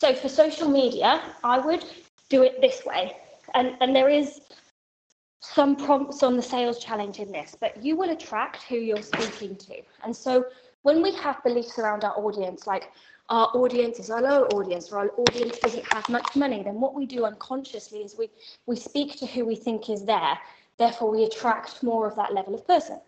So for social media, I would do it this way. And, and there is some prompts on the sales challenge in this, but you will attract who you're speaking to. And so when we have beliefs around our audience, like our audience is our low audience or our audience doesn't have much money, then what we do unconsciously is we, we speak to who we think is there. Therefore, we attract more of that level of person.